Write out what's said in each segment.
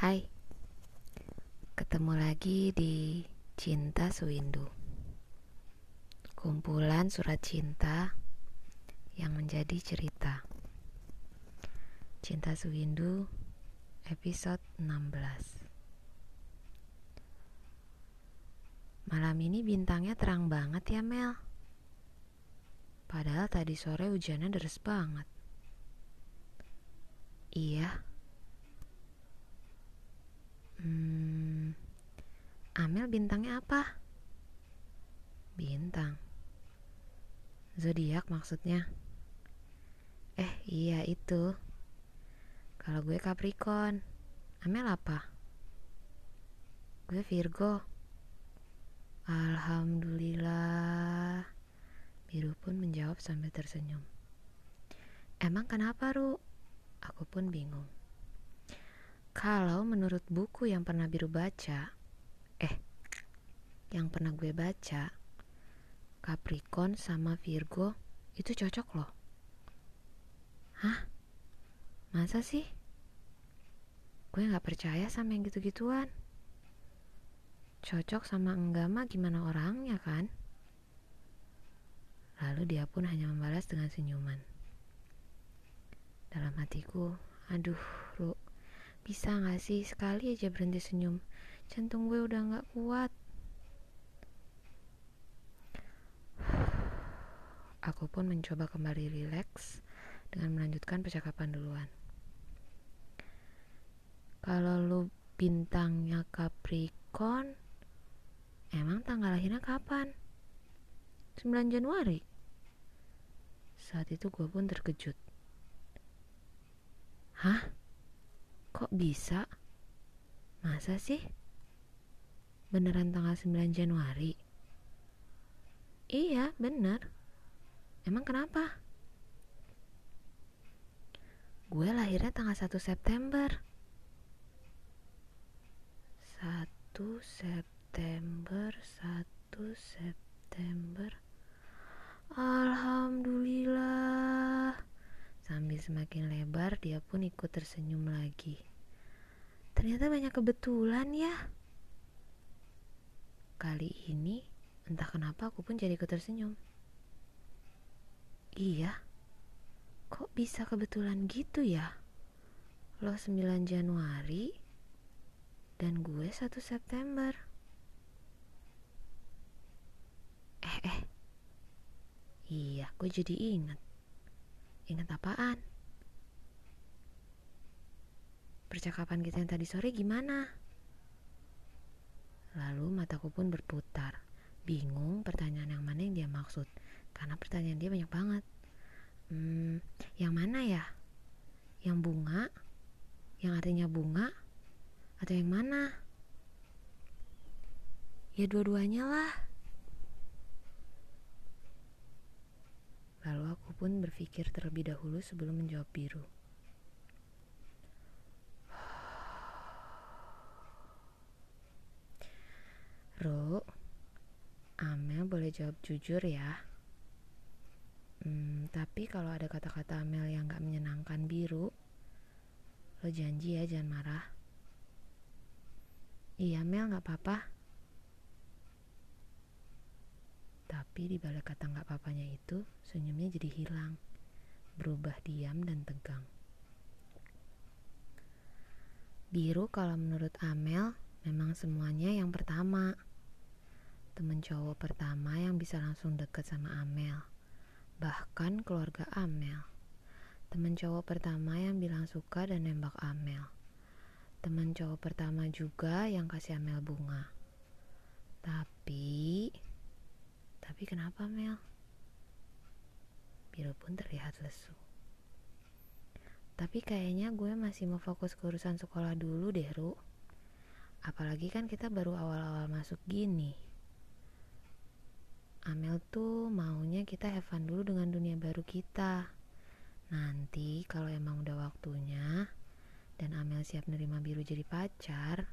Hai, ketemu lagi di Cinta Suwindu Kumpulan surat cinta yang menjadi cerita. Cinta Suwindu episode 16 Malam ini bintangnya terang banget ya Mel. Padahal tadi sore hujannya deras banget. Iya Hmm, Amel bintangnya apa? Bintang. Zodiak maksudnya. Eh, iya itu. Kalau gue Capricorn. Amel apa? Gue Virgo. Alhamdulillah. Biru pun menjawab sambil tersenyum. Emang kenapa, Ru? Aku pun bingung. Kalau menurut buku yang pernah biru baca, eh, yang pernah gue baca, Capricorn sama Virgo itu cocok loh. Hah? Masa sih? Gue gak percaya sama yang gitu-gituan. Cocok sama enggak mah gimana orangnya kan? Lalu dia pun hanya membalas dengan senyuman. Dalam hatiku, aduh, Ru, bisa gak sih sekali aja berhenti senyum? Jantung gue udah gak kuat. Aku pun mencoba kembali rileks dengan melanjutkan percakapan duluan. Kalau lu bintangnya Capricorn, emang tanggal lahirnya kapan? 9 Januari. Saat itu gue pun terkejut. Hah? Kok bisa? Masa sih? Beneran tanggal 9 Januari? Iya, bener. Emang kenapa? Gue lahirnya tanggal 1 September. 1 September, 1 September. Alhamdulillah. Sambil semakin lebar, dia pun ikut tersenyum lagi. Ternyata banyak kebetulan ya. Kali ini, entah kenapa aku pun jadi ikut tersenyum. Iya, kok bisa kebetulan gitu ya? Lo 9 Januari, dan gue 1 September. Eh, eh. Iya, gue jadi ingat. Ingat apaan? Percakapan kita yang tadi sore gimana? Lalu mataku pun berputar. Bingung pertanyaan yang mana yang dia maksud. Karena pertanyaan dia banyak banget. Hmm, yang mana ya? Yang bunga? Yang artinya bunga? Atau yang mana? Ya dua-duanya lah. Lalu aku pun berpikir terlebih dahulu sebelum menjawab biru. Ru, Jawab jujur ya. Hmm, tapi kalau ada kata-kata Amel yang gak menyenangkan biru, lo janji ya jangan marah. Iya Mel gak apa-apa. Tapi di balik kata nggak papanya itu, senyumnya jadi hilang, berubah diam dan tegang. Biru kalau menurut Amel memang semuanya yang pertama. Temen cowok pertama yang bisa langsung deket sama Amel. Bahkan keluarga Amel. Temen cowok pertama yang bilang suka dan nembak Amel. Temen cowok pertama juga yang kasih Amel bunga. Tapi tapi kenapa Mel? Biru pun terlihat lesu. Tapi kayaknya gue masih mau fokus ke urusan sekolah dulu deh, Ru. Apalagi kan kita baru awal-awal masuk gini. Amel tuh maunya kita have fun dulu dengan dunia baru kita. Nanti kalau emang udah waktunya dan Amel siap nerima biru jadi pacar,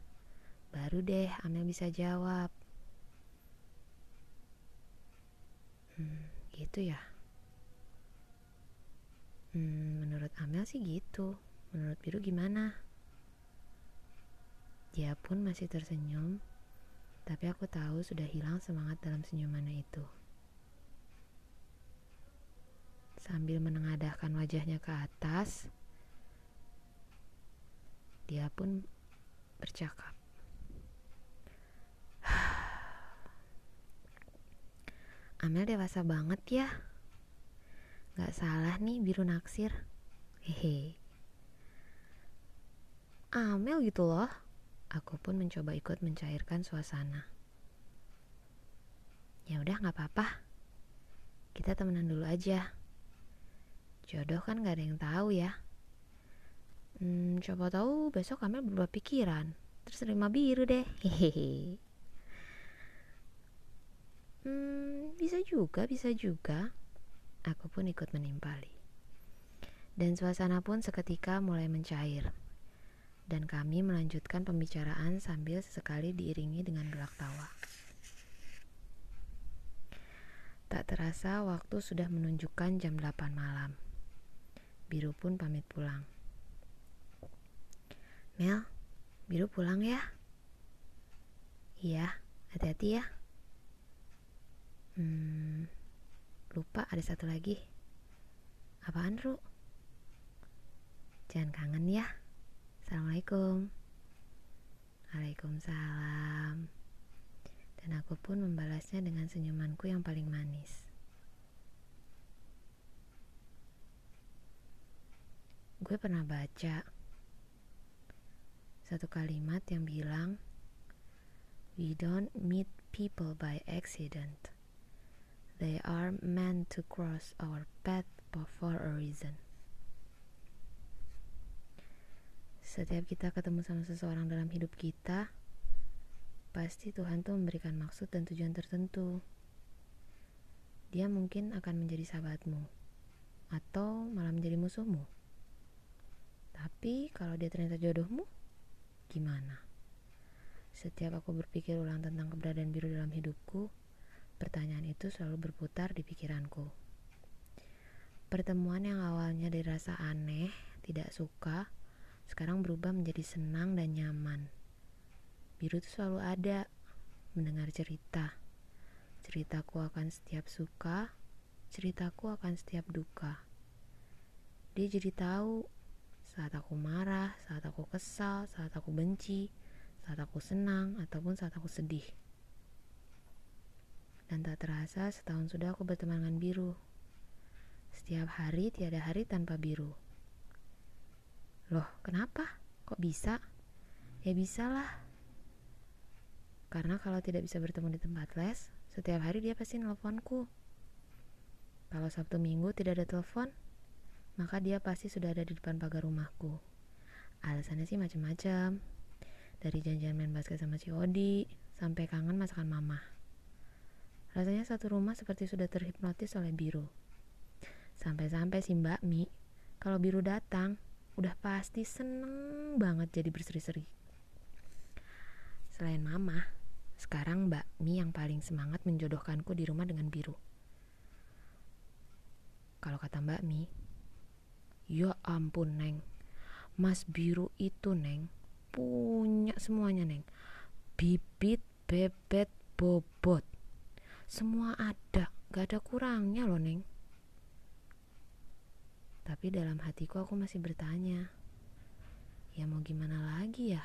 baru deh Amel bisa jawab. Hmm, gitu ya. Hmm, menurut Amel sih gitu. Menurut Biru gimana? Dia pun masih tersenyum, tapi aku tahu sudah hilang semangat dalam senyumannya itu. Sambil menengadahkan wajahnya ke atas, dia pun bercakap. Amel dewasa banget ya. Gak salah nih biru naksir. Hehe. Amel gitu loh. Aku pun mencoba ikut mencairkan suasana. Ya udah nggak apa-apa. Kita temenan dulu aja. Jodoh kan gak ada yang tahu ya. Hmm, coba tahu besok Amel berubah pikiran. Terus terima biru deh. Hehehe. Hmm, bisa juga, bisa juga. Aku pun ikut menimpali. Dan suasana pun seketika mulai mencair. Dan kami melanjutkan pembicaraan sambil sesekali diiringi dengan gelak tawa. Tak terasa waktu sudah menunjukkan jam 8 malam. Biru pun pamit pulang. Mel, Biru pulang ya? Iya, hati-hati ya. Hmm, lupa ada satu lagi. Apaan, Ru? Jangan kangen ya. Assalamualaikum. Waalaikumsalam. Dan aku pun membalasnya dengan senyumanku yang paling manis. Gue pernah baca satu kalimat yang bilang, "We don't meet people by accident." They are meant to cross our path for a reason. Setiap kita ketemu sama seseorang dalam hidup kita, pasti Tuhan tuh memberikan maksud dan tujuan tertentu. Dia mungkin akan menjadi sahabatmu, atau malah menjadi musuhmu. Tapi kalau dia ternyata jodohmu, gimana? Setiap aku berpikir ulang tentang keberadaan biru dalam hidupku, Pertanyaan itu selalu berputar di pikiranku. Pertemuan yang awalnya dirasa aneh, tidak suka, sekarang berubah menjadi senang dan nyaman. Biru itu selalu ada, mendengar cerita. Ceritaku akan setiap suka, ceritaku akan setiap duka. Dia jadi tahu saat aku marah, saat aku kesal, saat aku benci, saat aku senang, ataupun saat aku sedih. Dan tak terasa setahun sudah aku berteman dengan biru. Setiap hari tiada hari tanpa biru. Loh, kenapa? Kok bisa? Ya bisalah. Karena kalau tidak bisa bertemu di tempat les, setiap hari dia pasti nelponku. Kalau Sabtu Minggu tidak ada telepon, maka dia pasti sudah ada di depan pagar rumahku. Alasannya sih macam-macam. Dari janjian main basket sama si Odi, sampai kangen masakan mama. Rasanya satu rumah seperti sudah terhipnotis oleh biru. Sampai-sampai si Mbak Mi, kalau biru datang, udah pasti seneng banget jadi berseri-seri. Selain mama, sekarang Mbak Mi yang paling semangat menjodohkanku di rumah dengan biru. Kalau kata Mbak Mi, ya ampun Neng, Mas Biru itu Neng, punya semuanya Neng. Bibit, bebet, bobot semua ada, gak ada kurangnya loh Neng. Tapi dalam hatiku aku masih bertanya, ya mau gimana lagi ya?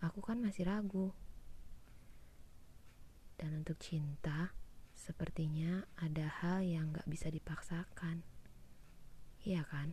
Aku kan masih ragu. Dan untuk cinta, sepertinya ada hal yang gak bisa dipaksakan. Iya kan?